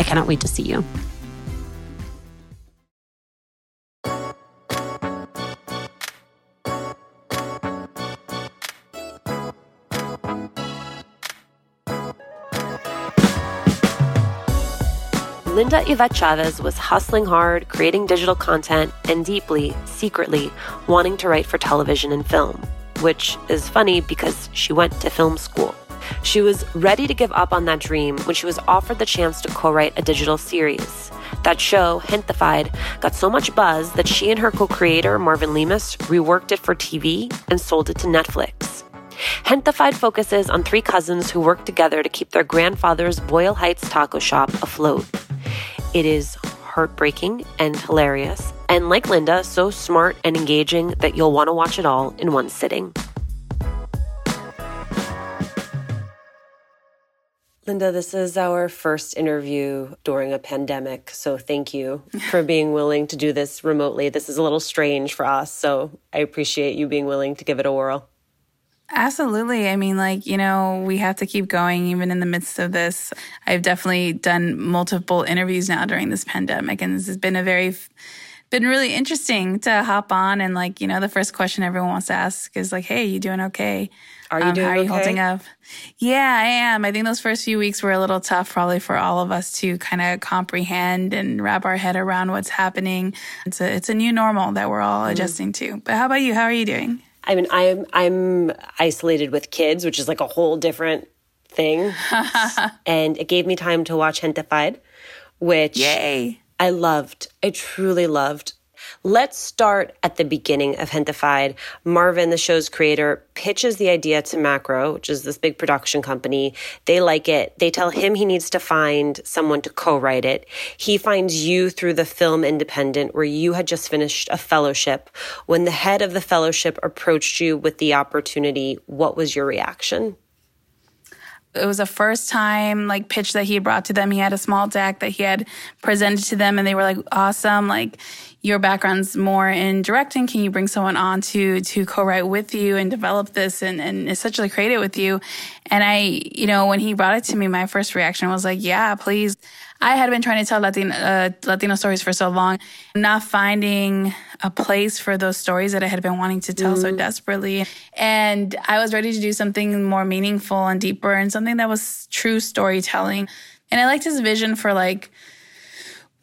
I cannot wait to see you. Linda Yvette Chavez was hustling hard, creating digital content, and deeply, secretly, wanting to write for television and film, which is funny because she went to film school. She was ready to give up on that dream when she was offered the chance to co write a digital series. That show, Gentefied, got so much buzz that she and her co creator, Marvin Lemus, reworked it for TV and sold it to Netflix. Gentefied focuses on three cousins who work together to keep their grandfather's Boyle Heights taco shop afloat. It is heartbreaking and hilarious, and like Linda, so smart and engaging that you'll want to watch it all in one sitting. Linda, this is our first interview during a pandemic. So thank you for being willing to do this remotely. This is a little strange for us. So I appreciate you being willing to give it a whirl. Absolutely. I mean, like, you know, we have to keep going even in the midst of this. I've definitely done multiple interviews now during this pandemic, and this has been a very been really interesting to hop on and like you know the first question everyone wants to ask is like hey you doing okay are you um, doing how are you okay? holding up? Yeah i am. I think those first few weeks were a little tough probably for all of us to kind of comprehend and wrap our head around what's happening. It's a it's a new normal that we're all mm. adjusting to. But how about you? How are you doing? I mean i'm i'm isolated with kids which is like a whole different thing. And it gave me time to watch Gentefied which yay. I loved, I truly loved. Let's start at the beginning of Gentefied. Marvin, the show's creator, pitches the idea to Macro, which is this big production company. They like it. They tell him he needs to find someone to co write it. He finds you through the Film Independent, where you had just finished a fellowship. When the head of the fellowship approached you with the opportunity, what was your reaction? it was a first time like pitch that he brought to them. He had a small deck that he had presented to them and they were like, awesome. Like your background's more in directing. Can you bring someone on to, to co-write with you and develop this and, and essentially create it with you? And I, you know, when he brought it to me, my first reaction was like, yeah, please. I had been trying to tell Latino, uh, Latino stories for so long, not finding a place for those stories that I had been wanting to tell mm-hmm. so desperately. And I was ready to do something more meaningful and deeper and something that was true storytelling. And I liked his vision for like,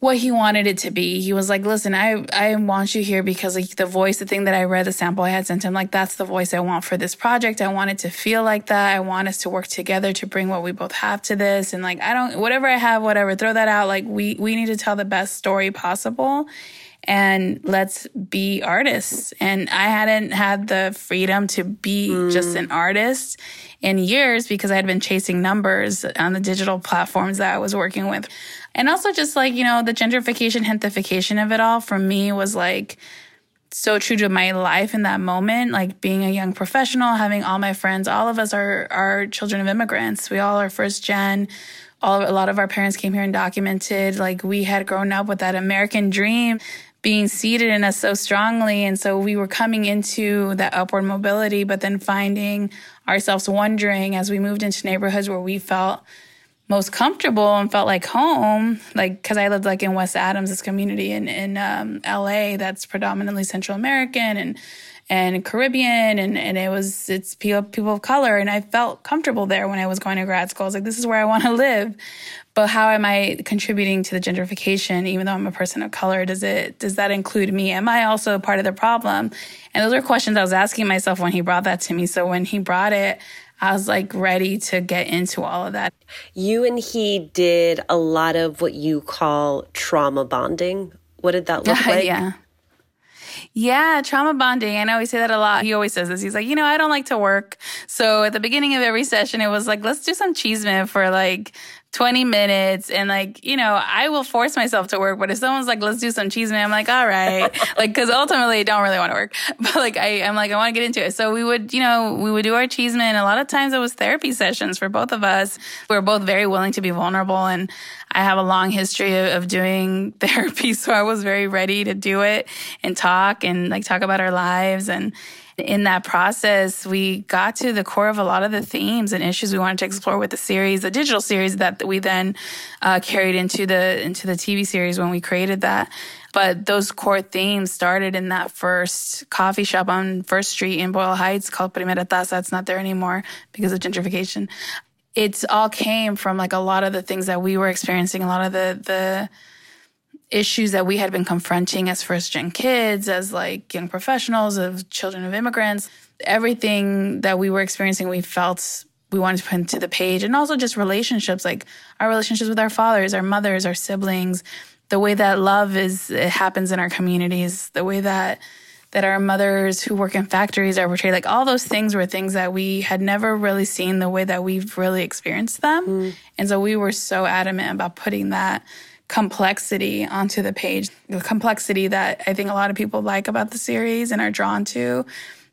what he wanted it to be. He was like, listen, I, I want you here because like the voice, the thing that I read, the sample I had sent him, like that's the voice I want for this project. I want it to feel like that. I want us to work together to bring what we both have to this. And like, I don't, whatever I have, whatever, throw that out. Like we, we need to tell the best story possible and let's be artists. And I hadn't had the freedom to be mm. just an artist in years because I had been chasing numbers on the digital platforms that I was working with. And also just like, you know, the gentrification, gentrification of it all for me was like, so true to my life in that moment, like being a young professional, having all my friends, all of us are are children of immigrants. We all are first gen. All a lot of our parents came here and documented. Like we had grown up with that American dream being seated in us so strongly. And so we were coming into that upward mobility, but then finding ourselves wondering as we moved into neighborhoods where we felt most comfortable and felt like home, like because I lived like in West Adams, this community in in um, L.A. that's predominantly Central American and and Caribbean, and and it was it's people people of color, and I felt comfortable there when I was going to grad school. I was like, this is where I want to live. But how am I contributing to the gentrification? Even though I'm a person of color, does it does that include me? Am I also part of the problem? And those are questions I was asking myself when he brought that to me. So when he brought it, I was like ready to get into all of that. You and he did a lot of what you call trauma bonding. What did that look like? yeah. Yeah, trauma bonding. I know we say that a lot. He always says this. He's like, you know, I don't like to work. So at the beginning of every session, it was like, let's do some chisme for like 20 minutes and like you know i will force myself to work but if someone's like let's do some cheese man i'm like all right like because ultimately i don't really want to work. But like I, i'm like i want to get into it. So we would you know we would do our cheese man. A lot of times it was therapy sessions for both of us. We were both very willing to be vulnerable and i have a long history of, of doing therapy so i was very ready to do it and talk and like talk about our lives and in that process, we got to the core of a lot of the themes and issues we wanted to explore with the series, the digital series that we then uh, carried into the into the TV series when we created that. But those core themes started in that first coffee shop on First Street in Boyle Heights called Primera Taza. It's not there anymore because of gentrification. It's all came from like a lot of the things that we were experiencing, a lot of the the issues that we had been confronting as first gen kids, as like young professionals, of children of immigrants, everything that we were experiencing, we felt we wanted to put into the page. And also just relationships, like our relationships with our fathers, our mothers, our siblings, the way that love is, it happens in our communities, the way that that our mothers who work in factories are portrayed. Like all those things were things that we had never really seen the way that we've really experienced them. Mm. And so we were so adamant about putting that complexity onto the page. The complexity that I think a lot of people like about the series and are drawn to,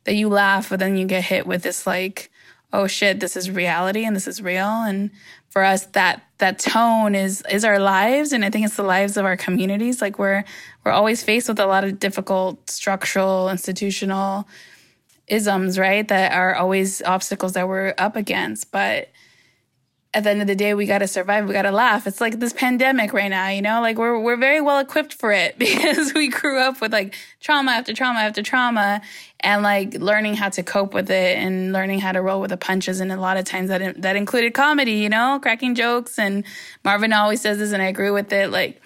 that you laugh, but then you get hit with this like, oh shit, this is reality and this is real. And for us, that that tone is is our lives, and I think it's the lives of our communities. Like we're we're always faced with a lot of difficult structural, institutional isms, right? That are always obstacles that we're up against, but at the end of the day, we got to survive. We got to laugh. It's like this pandemic right now, you know, like we're, we're very well equipped for it because we grew up with like trauma after trauma after trauma and like learning how to cope with it and learning how to roll with the punches. And a lot of times that, that included comedy, you know, cracking jokes. And Marvin always says this and I agree with it. Like,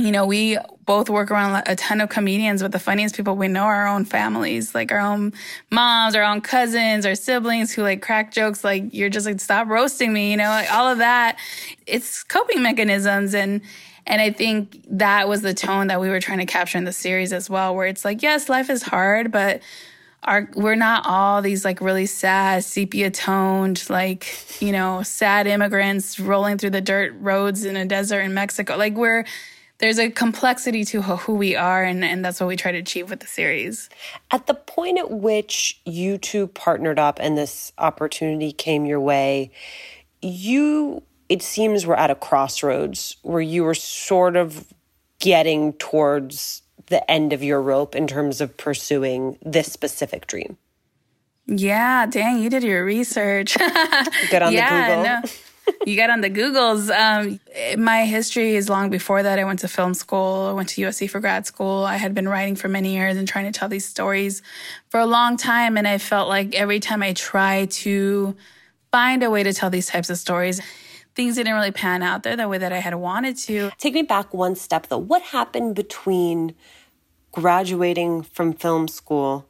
you know, we both work around a ton of comedians, but the funniest people we know are our own families, like our own moms, our own cousins, our siblings who like crack jokes like, you're just like, stop roasting me, you know, like all of that. It's coping mechanisms. And, and I think that was the tone that we were trying to capture in the series as well, where it's like, yes, life is hard, but our, we're not all these like really sad, sepia toned, like, you know, sad immigrants rolling through the dirt roads in a desert in Mexico. Like we're, there's a complexity to who we are, and, and that's what we try to achieve with the series. At the point at which you two partnered up and this opportunity came your way, you, it seems, were at a crossroads where you were sort of getting towards the end of your rope in terms of pursuing this specific dream. Yeah, dang, you did your research. Good on yeah, the Google. No you got on the Googles. Um, my history is long before that. I went to film school. I went to USC for grad school. I had been writing for many years and trying to tell these stories for a long time. And I felt like every time I tried to find a way to tell these types of stories, things didn't really pan out there the way that I had wanted to. Take me back one step though. What happened between graduating from film school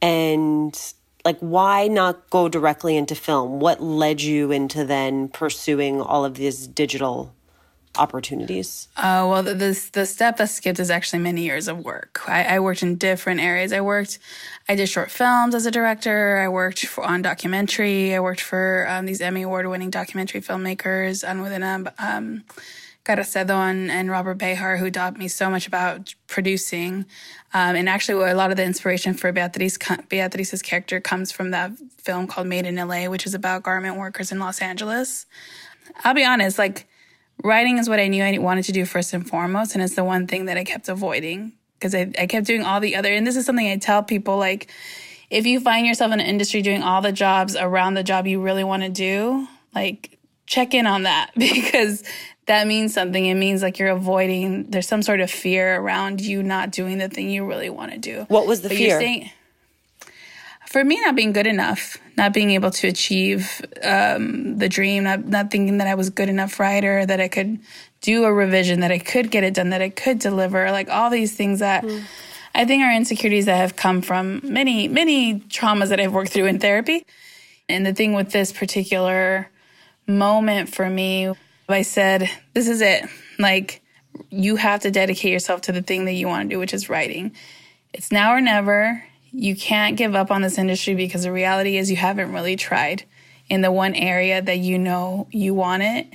and like why not go directly into film? What led you into then pursuing all of these digital opportunities? Uh, well the, the, the step that skipped is actually many years of work. I, I, worked in different areas. I worked i did short films as a director. I worked for, on documentary. I worked for um, these emmy award winning documentary filmmakers and within um, Carracedo and, and Robert Bahar, who taught me so much about producing. Um, and actually, a lot of the inspiration for Beatriz, Beatriz's character comes from that film called Made in LA, which is about garment workers in Los Angeles. I'll be honest, like, writing is what I knew I wanted to do first and foremost. And it's the one thing that I kept avoiding because I, I kept doing all the other, and this is something I tell people like, if you find yourself in an industry doing all the jobs around the job you really want to do, like check in on that because that means something. It means like you're avoiding, there's some sort of fear around you not doing the thing you really want to do. What was the but fear? Saying, for me, not being good enough, not being able to achieve um, the dream, not, not thinking that I was good enough writer, that I could do a revision, that I could get it done, that I could deliver, like all these things that. Mm. I think are insecurities that have come from many, many traumas that I've worked through in therapy. And the thing with this particular moment for me, I said, this is it. Like, you have to dedicate yourself to the thing that you want to do, which is writing. It's now or never. You can't give up on this industry because the reality is you haven't really tried in the one area that you know you want it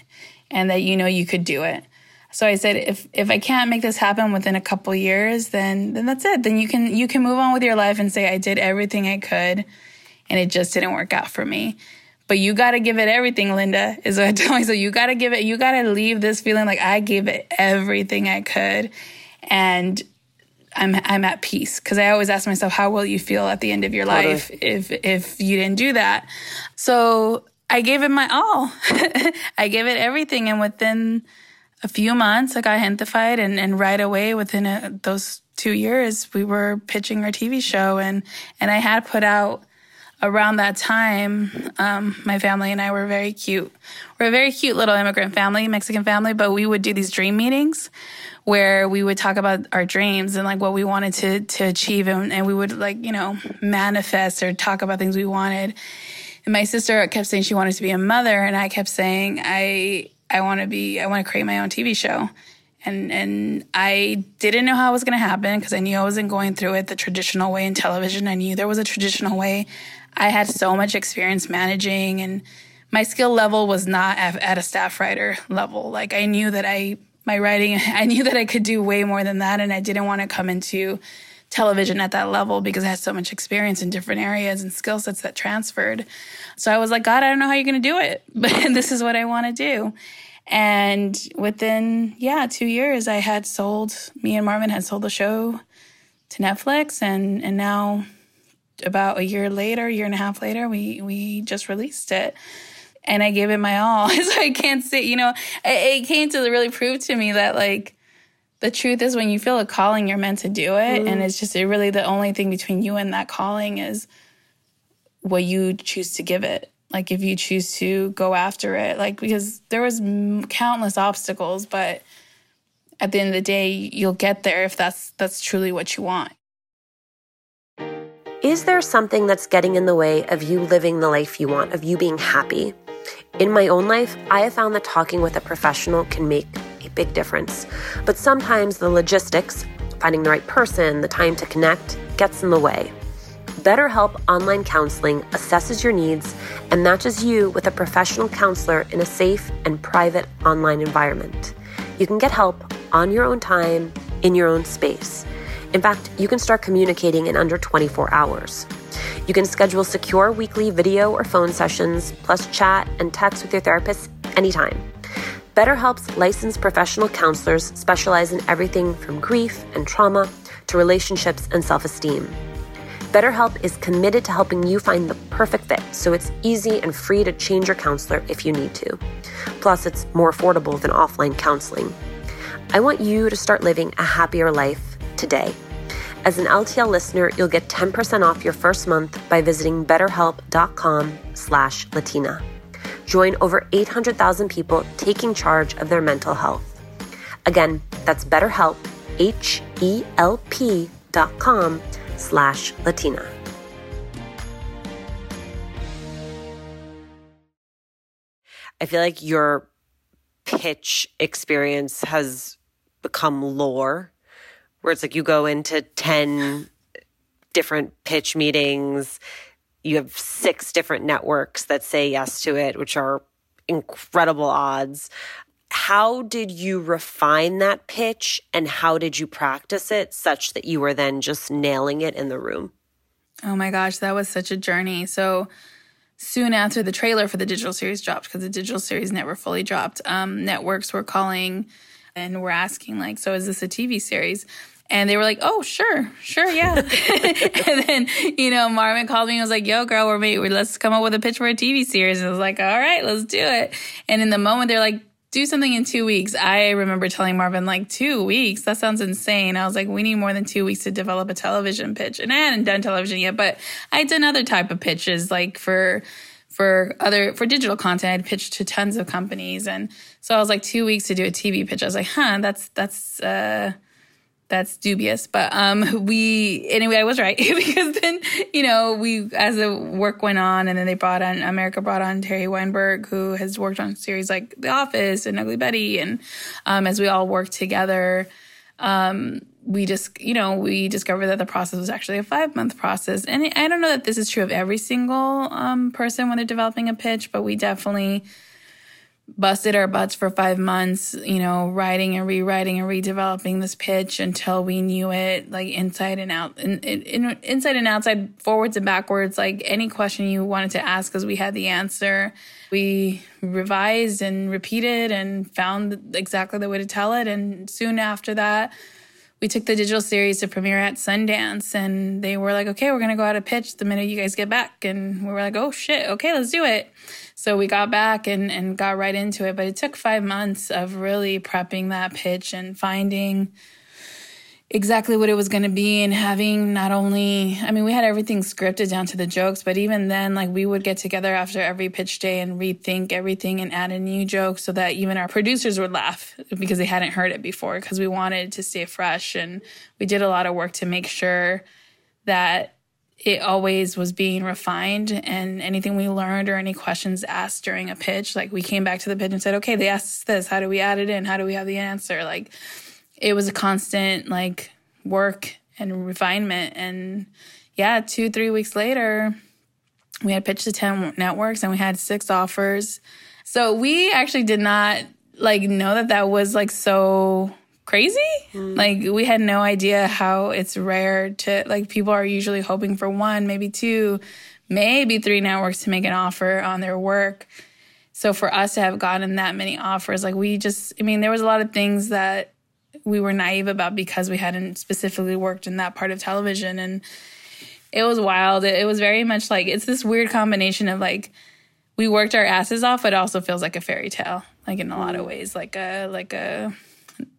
and that you know you could do it. So I said, if if I can't make this happen within a couple years, then then that's it. Then you can you can move on with your life and say I did everything I could, and it just didn't work out for me but you got to give it everything, Linda, is what I tell myself. You got to give it, you got to leave this feeling like I gave it everything I could. And I'm, I'm at peace. Cause I always ask myself, how will you feel at the end of your totally. life if, if you didn't do that? So I gave it my all. I gave it everything. And within a few months, I got Gentefied and, and right away within a, those two years, we were pitching our TV show and, and I had put out around that time, um, my family and I were very cute. We're a very cute little immigrant family, Mexican family, but we would do these dream meetings where we would talk about our dreams and like what we wanted to to achieve and, and we would like, you know, manifest or talk about things we wanted. And my sister kept saying she wanted to be a mother and I kept saying I I want to be I want to create my own TV show and and I didn't know how it was going to happen because I knew I wasn't going through it the traditional way in television. I knew there was a traditional way. I had so much experience managing, and my skill level was not at, a staff writer level. Like I knew that I my writing, I knew that I could do way more than that, and I didn't want to come into television at that level because I had so much experience in different areas and skill sets that transferred. So I was like, God, I don't know how you're going to do it, but this is what I want to do. And within, yeah, two years, I had sold, me and Marvin had sold the show to Netflix. And, and now, about a year later, year and a half later, we, we just released it. And I gave it my all. so I can't say, you know, it, it came to really prove to me that, like, the truth is when you feel a calling, you're meant to do it. Mm. And it's just it really the only thing between you and that calling is what you choose to give it like if you choose to go after it like because there was countless obstacles but at the end of the day you'll get there if that's that's truly what you want is there something that's getting in the way of you living the life you want of you being happy in my own life i have found that talking with a professional can make a big difference but sometimes the logistics finding the right person the time to connect gets in the way BetterHelp Online Counseling assesses your needs and matches you with a professional counselor in a safe and private online environment. You can get help on your own time, in your own space. In fact, you can start communicating in under 24 hours. You can schedule secure weekly video or phone sessions, plus chat and text with your therapist anytime. BetterHelp's licensed professional counselors specialize in everything from grief and trauma to relationships and self esteem. BetterHelp is committed to helping you find the perfect fit, so it's easy and free to change your counselor if you need to. Plus, it's more affordable than offline counseling. I want you to start living a happier life today. As an LTL listener, you'll get 10% off your first month by visiting betterhelp.com/latina. Join over 800,000 people taking charge of their mental health. Again, that's BetterHelp, H E L P dot com slash Latina. I feel like your pitch experience has become lore, where it's like you go into 10 different pitch meetings, you have six different networks that say yes to it, which are incredible odds. how did you refine that pitch and how did you practice it such that you were then just nailing it in the room? Oh my gosh, that was such a journey. So soon after the trailer for the digital series dropped, because the digital series never fully dropped, um, networks were calling and we're asking, like, so is this a TV series? And they were like, "Oh, sure, sure, yeah." and then you know, Marvin called me and was like, "Yo, girl, we're made. Let's come up with a pitch for a TV series." And I was like, "All right, let's do it." And in the moment, they're like, do something in two weeks. I remember telling Marvin, like, two weeks? That sounds insane. I was like, we need more than two weeks to develop a television pitch. And I hadn't done television yet, but I'd done other type of pitches, like for, for other, for digital content. I'd pitched to tons of companies. And so I was like, two weeks to do a TV pitch. I was like, huh, that's, that's, uh, that's dubious. But um, we anyway, I was right because then you know we as the work went on, and then they brought on Macro brought on Teri Weinberg, who has worked on series like The Office and Ugly Betty, and um, as we all worked together. Um, we just, you know, we discovered that the process was actually a five month process. And I don't know that this is true of every single um, person when they're developing a pitch, but we definitely busted our butts for five months, you know, writing and rewriting and redeveloping this pitch until we knew it like inside and out, in, in, inside and outside, forwards and backwards. Like any question you wanted to ask, because we had the answer. We revised and repeated and found exactly the way to tell it. And soon after that, we took the digital series to premiere at Sundance and they were like, okay, we're going to go out a pitch the minute you guys get back. And we were like, oh shit, okay, let's do it. So we got back and, and got right into it. But it took five months of really prepping that pitch and finding exactly what it was going to be and having not only i mean we had everything scripted down to the jokes but even then like we would get together after every pitch day and rethink everything and add a new joke so that even our producers would laugh because they hadn't heard it before because we wanted to stay fresh and we did a lot of work to make sure that it always was being refined and anything we learned or any questions asked during a pitch like we came back to the pitch and said okay they asked this. How do we add it in? How do we have the answer? Like it was a constant like work and refinement and yeah two three weeks later we had pitched to 10 networks and we had six offers so we actually did not like know that that was like so crazy. Mm. Like we had no idea how it's rare to like people are usually hoping for one, maybe two, maybe three networks to make an offer on their work. So for us to have gotten that many offers, like we just I mean there was a lot of things that we were naive about because we hadn't specifically worked in that part of television and it was wild. It, it was very much like it's this weird combination of like we worked our asses off, but it also feels like a fairy tale, like in a lot of mm. ways, like a like a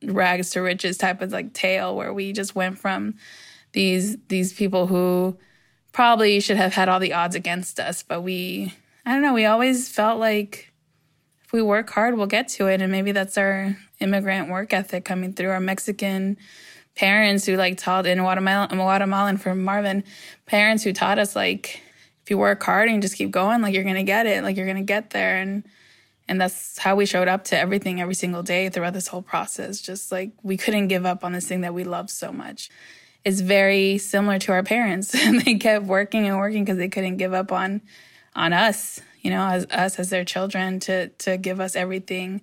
rags to riches type of like tale where we just went from these these people who probably should have had all the odds against us, but we I don't know, we always felt like if we work hard, we'll get to it. And maybe that's our immigrant work ethic coming through our Mexican parents who like taught in Guatemala, Guatemalan from Marvin, parents who taught us like if you work hard and just keep going, like you're gonna get it, like you're gonna get there. And and that's how we showed up to everything every single day throughout this whole process. Just like we couldn't give up on this thing that we loved so much. It's very similar to our parents. they kept working and working because they couldn't give up on on us, you know, as us as their children to to give us everything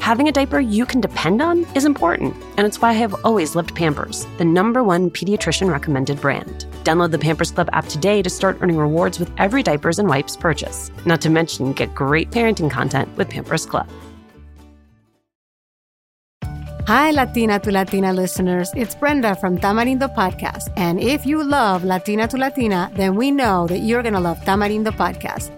Having a diaper you can depend on is important, and it's why I have always loved Pampers, the number one pediatrician recommended brand. Download the Pampers Club app today to start earning rewards with every diapers and wipes purchase. Not to mention, get great parenting content with Pampers Club. Hi, Latina to Latina listeners. It's Brenda from Tamarindo Podcast. And if you love Latina to Latina, then we know that you're going to love Tamarindo Podcast.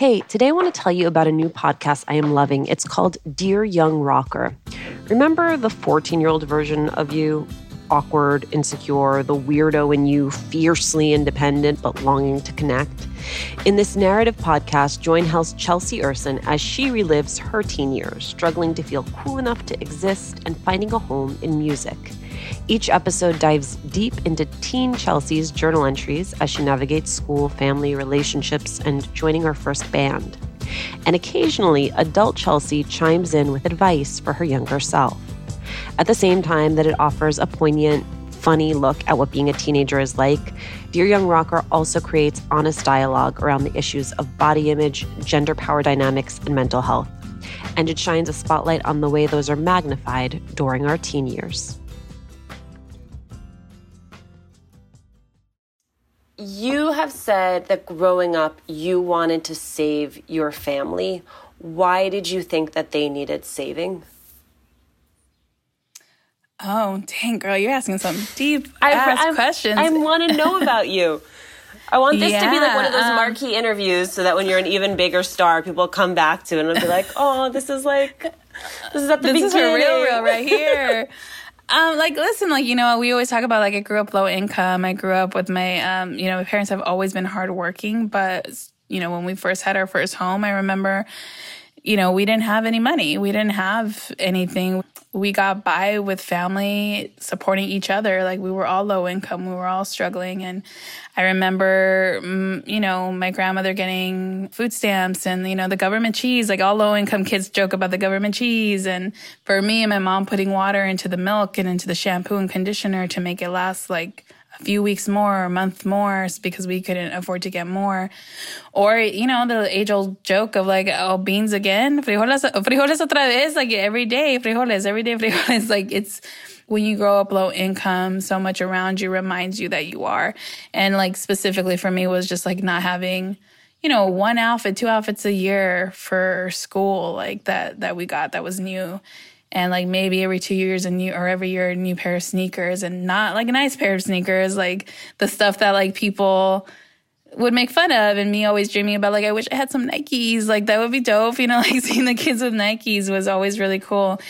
Hey, today I want to tell you about a new podcast I am loving. It's called Dear Young Rocker. Remember the 14 year old version of you? Awkward, insecure, the weirdo in you, fiercely independent but longing to connect. In this narrative podcast, join host Chelsea Erson as she relives her teen years, struggling to feel cool enough to exist and finding a home in music. Each episode dives deep into teen Chelsea's journal entries as she navigates school, family, relationships, and joining her first band. And occasionally, adult Chelsea chimes in with advice for her younger self. At the same time that it offers a poignant, funny look at what being a teenager is like, Dear Young Rocker also creates honest dialogue around the issues of body image, gender power dynamics, and mental health. And it shines a spotlight on the way those are magnified during our teen years. You have said that growing up, you wanted to save your family. Why did you think that they needed saving? Oh, dang, girl, you're asking some deep ass I, questions. I want to know about you. I want this yeah, to be like one of those um, marquee interviews so that when you're an even bigger star, people come back to it and be like, oh, this is like, this is at the this beginning. This is real, real right here. Um, like, listen, like, you know, we always talk about, like, I grew up low income. I grew up with my, um, you know, my parents have always been hardworking, but, you know, when we first had our first home, I remember, you know, we didn't have any money. We didn't have anything we got by with family supporting each other. Like we were all low income, we were all struggling. And I remember, mm, you know, my grandmother getting food stamps and, you know, the government cheese. Like all low income kids joke about the government cheese. And for me and my mom putting water into the milk and into the shampoo and conditioner to make it last like few weeks more, a month more because we couldn't afford to get more. Or, you know, the age old joke of like, oh, beans again, frijoles, frijoles otra vez, like every day, frijoles, every day, frijoles. Like it's, when you grow up low income, so much around you reminds you that you are. And like specifically for me was just like not having, you know, one outfit, two outfits a year for school, like that, that we got that was new and like maybe every two years a new or every year a new pair of sneakers and not like a nice pair of sneakers like the stuff that like people would make fun of and me always dreaming about. Like I wish I had some Nikes. Like that would be dope you know like seeing the kids with Nikes was always really cool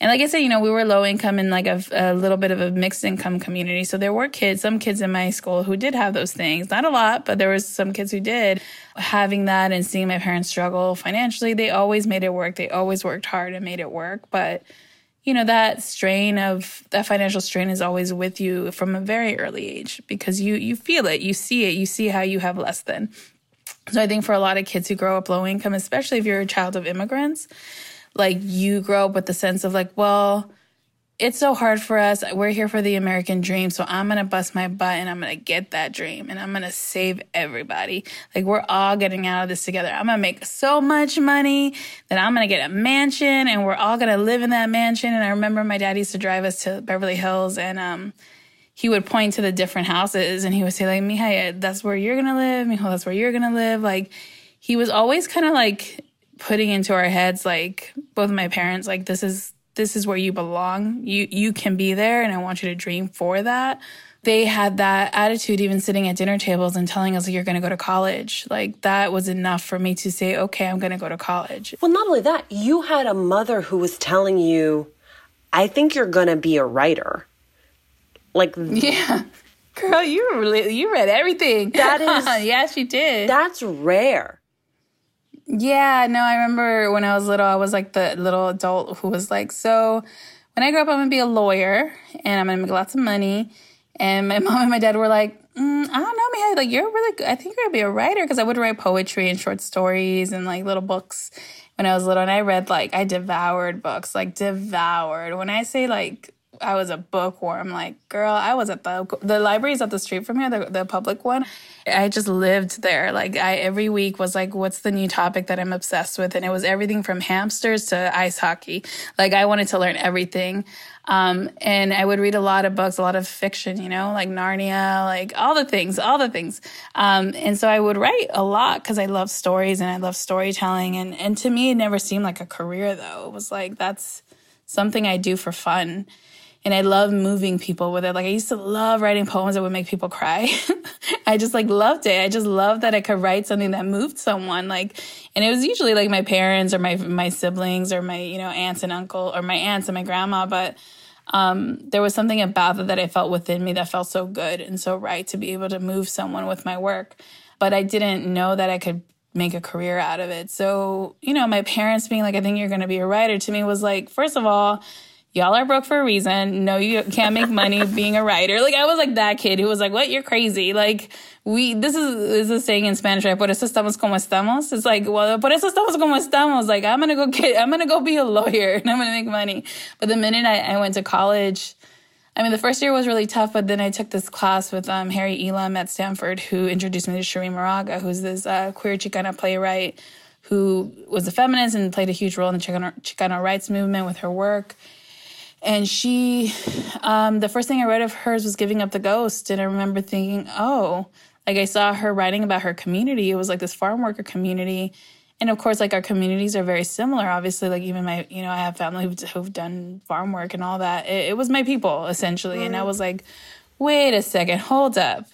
and like I said you know we were low income in like a, a little bit of a mixed income community. So there were kids some kids in my school who did have those things. Not a lot but there was some kids who did. Having that and seeing my parents struggle financially they always made it work. They always worked hard and made it work. But you know that strain of that financial strain is always with you from a very early age because you you feel it you see it you see how you have less than. So i think for a lot of kids who grow up low income especially if you're a child of immigrants like you grow up with the sense of like well it's so hard for us. We're here for the American dream. So I'm going to bust my butt and I'm going to get that dream and I'm going to save everybody. Like we're all getting out of this together. I'm going to make so much money that I'm going to get a mansion and we're all going to live in that mansion. And I remember my dad used to drive us to Beverly Hills and, um, he would point to the different houses and he would say like, Mija, that's where you're going to live. Mijo, that's where you're going to live. Like he was always kind of like putting into our heads, like both my parents, like this is, this is where you belong. You you can be there and I want you to dream for that. They had that attitude even sitting at dinner tables and telling us like, you're going to go to college. Like that was enough for me to say, "Okay, I'm going to go to college." Well, not only that, you had a mother who was telling you, "I think you're going to be a writer." Like Yeah. Girl, you really you read everything. That is- yeah, she did. That's rare. Yeah, no, I remember when I was little, I was like the little adult who was like, so when I grow up, I'm gonna be a lawyer and I'm gonna make lots of money. And my mom and my dad were like, mm, I don't know, man, like you're really good. I think you're gonna be a writer because I would write poetry and short stories and like little books when I was little. And I read like, I devoured books, like devoured. When I say like, I was a bookworm. Like, girl, I was at the the libraries up the street from here, the, the public one. I just lived there. Like, I every week was like, what's the new topic that I'm obsessed with? And it was everything from hamsters to ice hockey. Like, I wanted to learn everything. Um, and I would read a lot of books, a lot of fiction, you know, like Narnia, like all the things, all the things. Um, and so I would write a lot because I love stories and I love storytelling. And and to me, it never seemed like a career though. It was like that's something I do for fun and I love moving people with it. Like I used to love writing poems that would make people cry. I just like loved it. I just loved that I could write something that moved someone. Like, and it was usually like my parents or my my siblings or my you know aunts and uncle or my aunts and my grandma. But um, there was something about that that I felt within me that felt so good and so right to be able to move someone with my work. But I didn't know that I could make a career out of it. So, you know, my parents being like, I think you're going to be a writer to me was like, first of all, y'all are broke for a reason. No, you can't make money being a writer. Like I was like that kid who was like, "What? You're crazy." Like we, this is this is a saying in Spanish, right? Por eso estamos como estamos. It's like, well, por eso estamos como estamos. Like I'm gonna go get, I'm gonna go be a lawyer and I'm gonna make money. But the minute I, I went to college. I mean, the first year was really tough, but then I took this class with um, Harry Elam at Stanford, who introduced me to Cherie Moraga, who's this uh, queer Chicana playwright who was a feminist and played a huge role in the Chicano, Chicano rights movement with her work. And she, um, the first thing I read of hers was Giving Up the Ghost. And I remember thinking, oh, like I saw her writing about her community. It was like this farm worker community. And of course, like our communities are very similar. Obviously, like even my, you know, I have family who've, who've done farm work and all that. It, it was my people essentially. And I was like, wait a second, hold up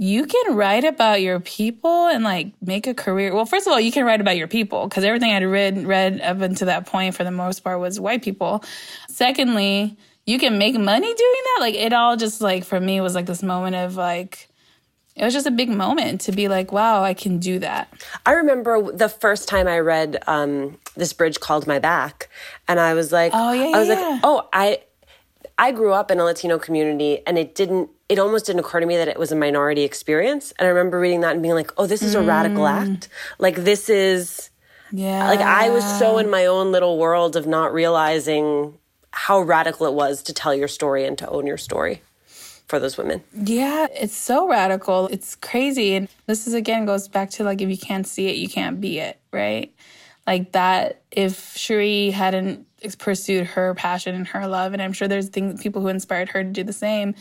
you can write about your people and like make a career. Well, first of all, you can write about your people because everything I'd read read up until that point for the most part was white people. Secondly, you can make money doing that. Like it all just like for me was like this moment of like it was just a big moment to be like, wow, I can do that. I remember the first time I read um, this bridge called my back, and I was like, oh yeah, I was yeah. like, oh, I I grew up in a Latino community, and it didn't it almost didn't occur to me that it was a minority experience. And I remember reading that and being like, oh, this is a mm. radical act. Like, this is, yeah. Like, I was so in my own little world of not realizing how radical it was to tell your story and to own your story for those women. Yeah, it's so radical. It's crazy. And this is again goes back to like, if you can't see it, you can't be it, right? Like that, if Cherie hadn't pursued her passion and her love, and I'm sure there's things, people who inspired her to do the same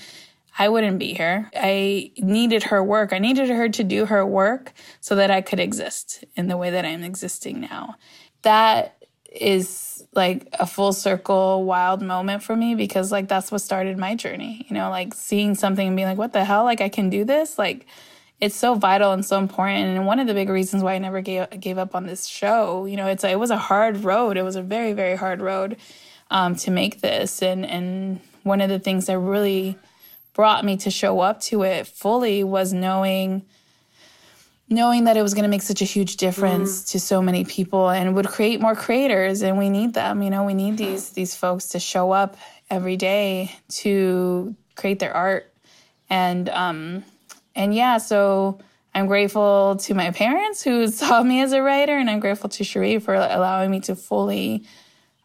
I wouldn't be here. I needed her work. I needed her to do her work so that I could exist in the way that I'm existing now. That is like a full circle wild moment for me because like that's what started my journey. You know, like seeing something and being like, what the hell? Like I can do this? Like it's so vital and so important. And one of the big reasons why I never gave gave up on this show, you know, it's a, it was a hard road. It was a very very hard road um, to make this. And and one of the things that really brought me to show up to it fully was knowing knowing that it was going to make such a huge difference mm. to so many people and would create more creators and we need them you know we need these these folks to show up every day to create their art and um and yeah so i'm grateful to my parents who saw me as a writer and i'm grateful to cherie for allowing me to fully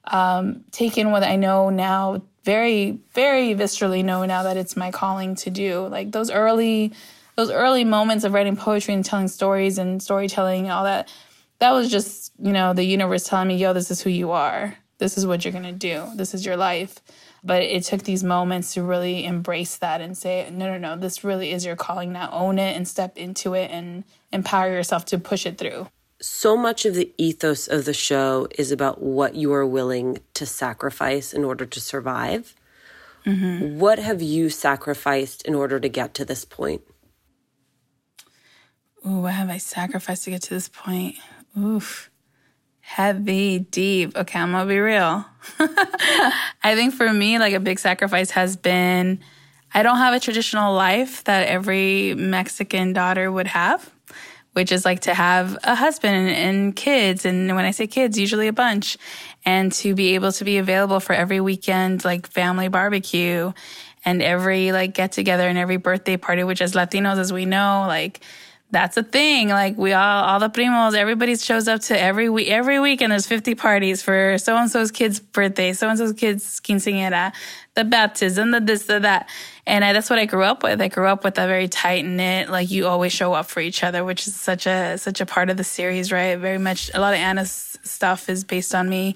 um, take in what i know now very, very viscerally know now that it's my calling to do. Like those early, those early moments of writing poetry and telling stories and storytelling and all that, that was just, you know, the universe telling me, yo, this is who you are. This is what you're to do. This is your life. But it took these moments to really embrace that and say, no, no, no, this really is your calling. Now own it and step into it and empower yourself to push it through so much of the ethos of the show is about what you are willing to sacrifice in order to survive. Mm-hmm. What have you sacrificed in order to get to this point? Ooh, what have I sacrificed to get to this point? Oof. Heavy, deep. Okay, I'm gonna be real. I think for me, like a big sacrifice has been I don't have a traditional life that every Mexican daughter would have, which is like to have a husband and, kids. And when I say kids, usually a bunch and to be able to be available for every weekend, like family barbecue and every like get together and every birthday party, which as Latinos, as we know, like, that's a thing. Like we all, all the primos, everybody shows up to every week, every week, and there's 50 parties for so and so's kid's birthday, so and so's kid's quinceañera, the baptism, the this, the that. And I, that's what I grew up with. I grew up with a very tight knit, like you always show up for each other, which is such a, such a part of the series, right? Very much, a lot of Ana's stuff is based on me,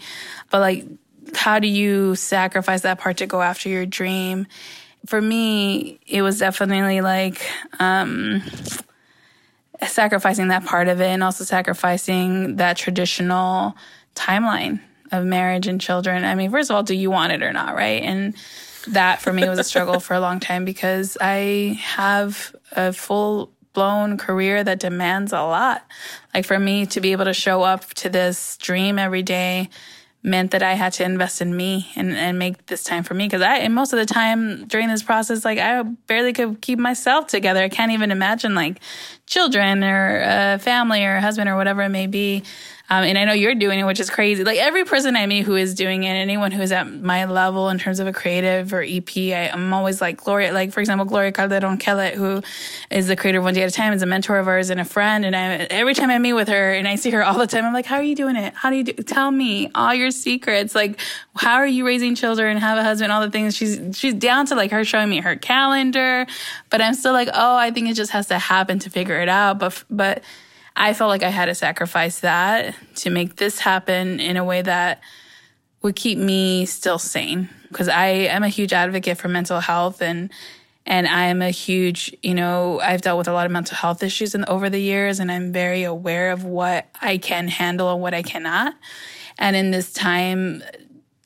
but like, how do you sacrifice that part to go after your dream? For me, it was definitely like, um, sacrificing that part of it and also sacrificing that traditional timeline of marriage and children. I mean, first of all, do you want it or not, right? And that for me was a struggle for a long time because I have a full blown career that demands a lot. Like for me to be able to show up to this dream every day meant that I had to invest in me and, and make this time for me. Because I, and most of the time during this process, like I barely could keep myself together. I can't even imagine like children or a family or a husband or whatever it may be. Um, and I know you're doing it, which is crazy. Like every person I meet who is doing it, anyone who is at my level in terms of a creative or EP, I, am always like Gloria, like for example, Gloria Calderón Kellett, who is the creator of One Day at a Time, is a mentor of ours and a friend. And I, every time I meet with her and I see her all the time, I'm like, how are you doing it? How do you do? Tell me all your secrets. Like, how are you raising children, have a husband, all the things. She's, she's down to like her showing me her calendar, but I'm still like, oh, I think it just has to happen to figure it out. But, but, I felt like I had to sacrifice that to make this happen in a way that would keep me still sane because I am a huge advocate for mental health and and I am a huge, you know, I've dealt with a lot of mental health issues in, over the years and I'm very aware of what I can handle and what I cannot. And in this time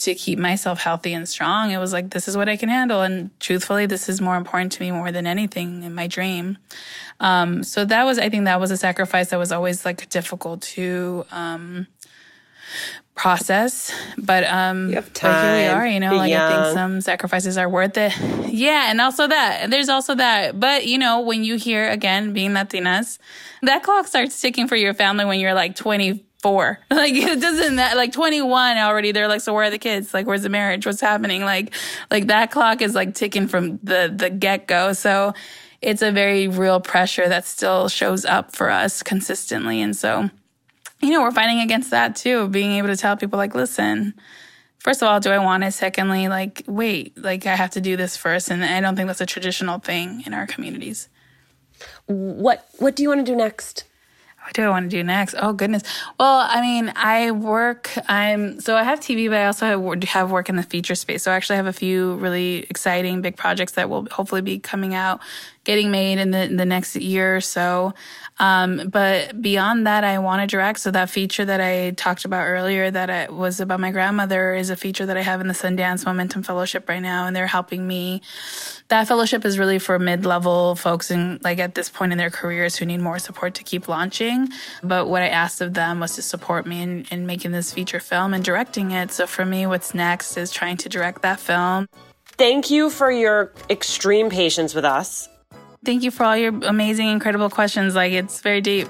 to keep myself healthy and strong, it was like, this is what I can handle. And truthfully, this is more important to me more than anything in my dream. Um, so that was, I think that was a sacrifice that was always like difficult to, um, process. But um you have time, here we are, you know, like young. I think some sacrifices are worth it. Yeah, and also that. There's also that. But you know, when you hear again being Latinas, that clock starts ticking for your family when you're like 20 four. Like it doesn't that like 21 already. They're like, so where are the kids? Like, where's the marriage? What's happening? Like, like that clock is like ticking from the, the get go. So it's a very real pressure that still shows up for us consistently. And so, you know, we're fighting against that too, being able to tell people like, listen, first of all, do I want it? Secondly, like, wait, like I have to do this first. And I don't think that's a traditional thing in our communities. What, what do you want to do next? What do I want to do next? Oh goodness. Well, I mean, I work. I'm so I have TV, but I also have, have work in the feature space. So I actually have a few really exciting big projects that will hopefully be coming out, getting made in the in the next year or so. Um, but beyond that, I want to direct. So that feature that I talked about earlier, that I, was about my grandmother, is a feature that I have in the Sundance Momentum Fellowship right now, and they're helping me. That fellowship is really for mid-level folks and like at this point in their careers who need more support to keep launching. But what I asked of them was to support me in, in making this feature film and directing it. So for me, what's next is trying to direct that film. Thank you for your extreme patience with us. Thank you for all your amazing, incredible questions. Like, it's very deep.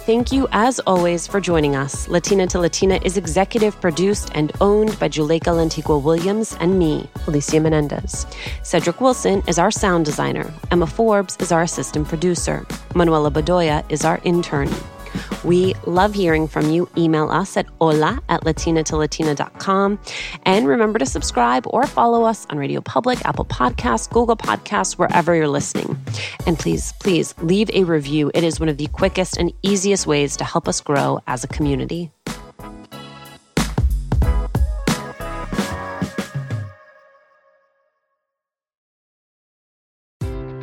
Thank you, as always, for joining us. Latina to Latina is executive produced and owned by Juleyka Lantigua Williams and me, Alicia Menendez. Cedric Wilson is our sound designer. Emma Forbes is our assistant producer. Manuela Bedoya is our intern. We love hearing from you. Email us at hola at latinatolatina.com. And remember to subscribe or follow us on Radio Public, Apple Podcasts, Google Podcasts, wherever you're listening. And please, please leave a review. It is one of the quickest and easiest ways to help us grow as a community.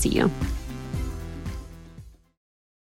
see you.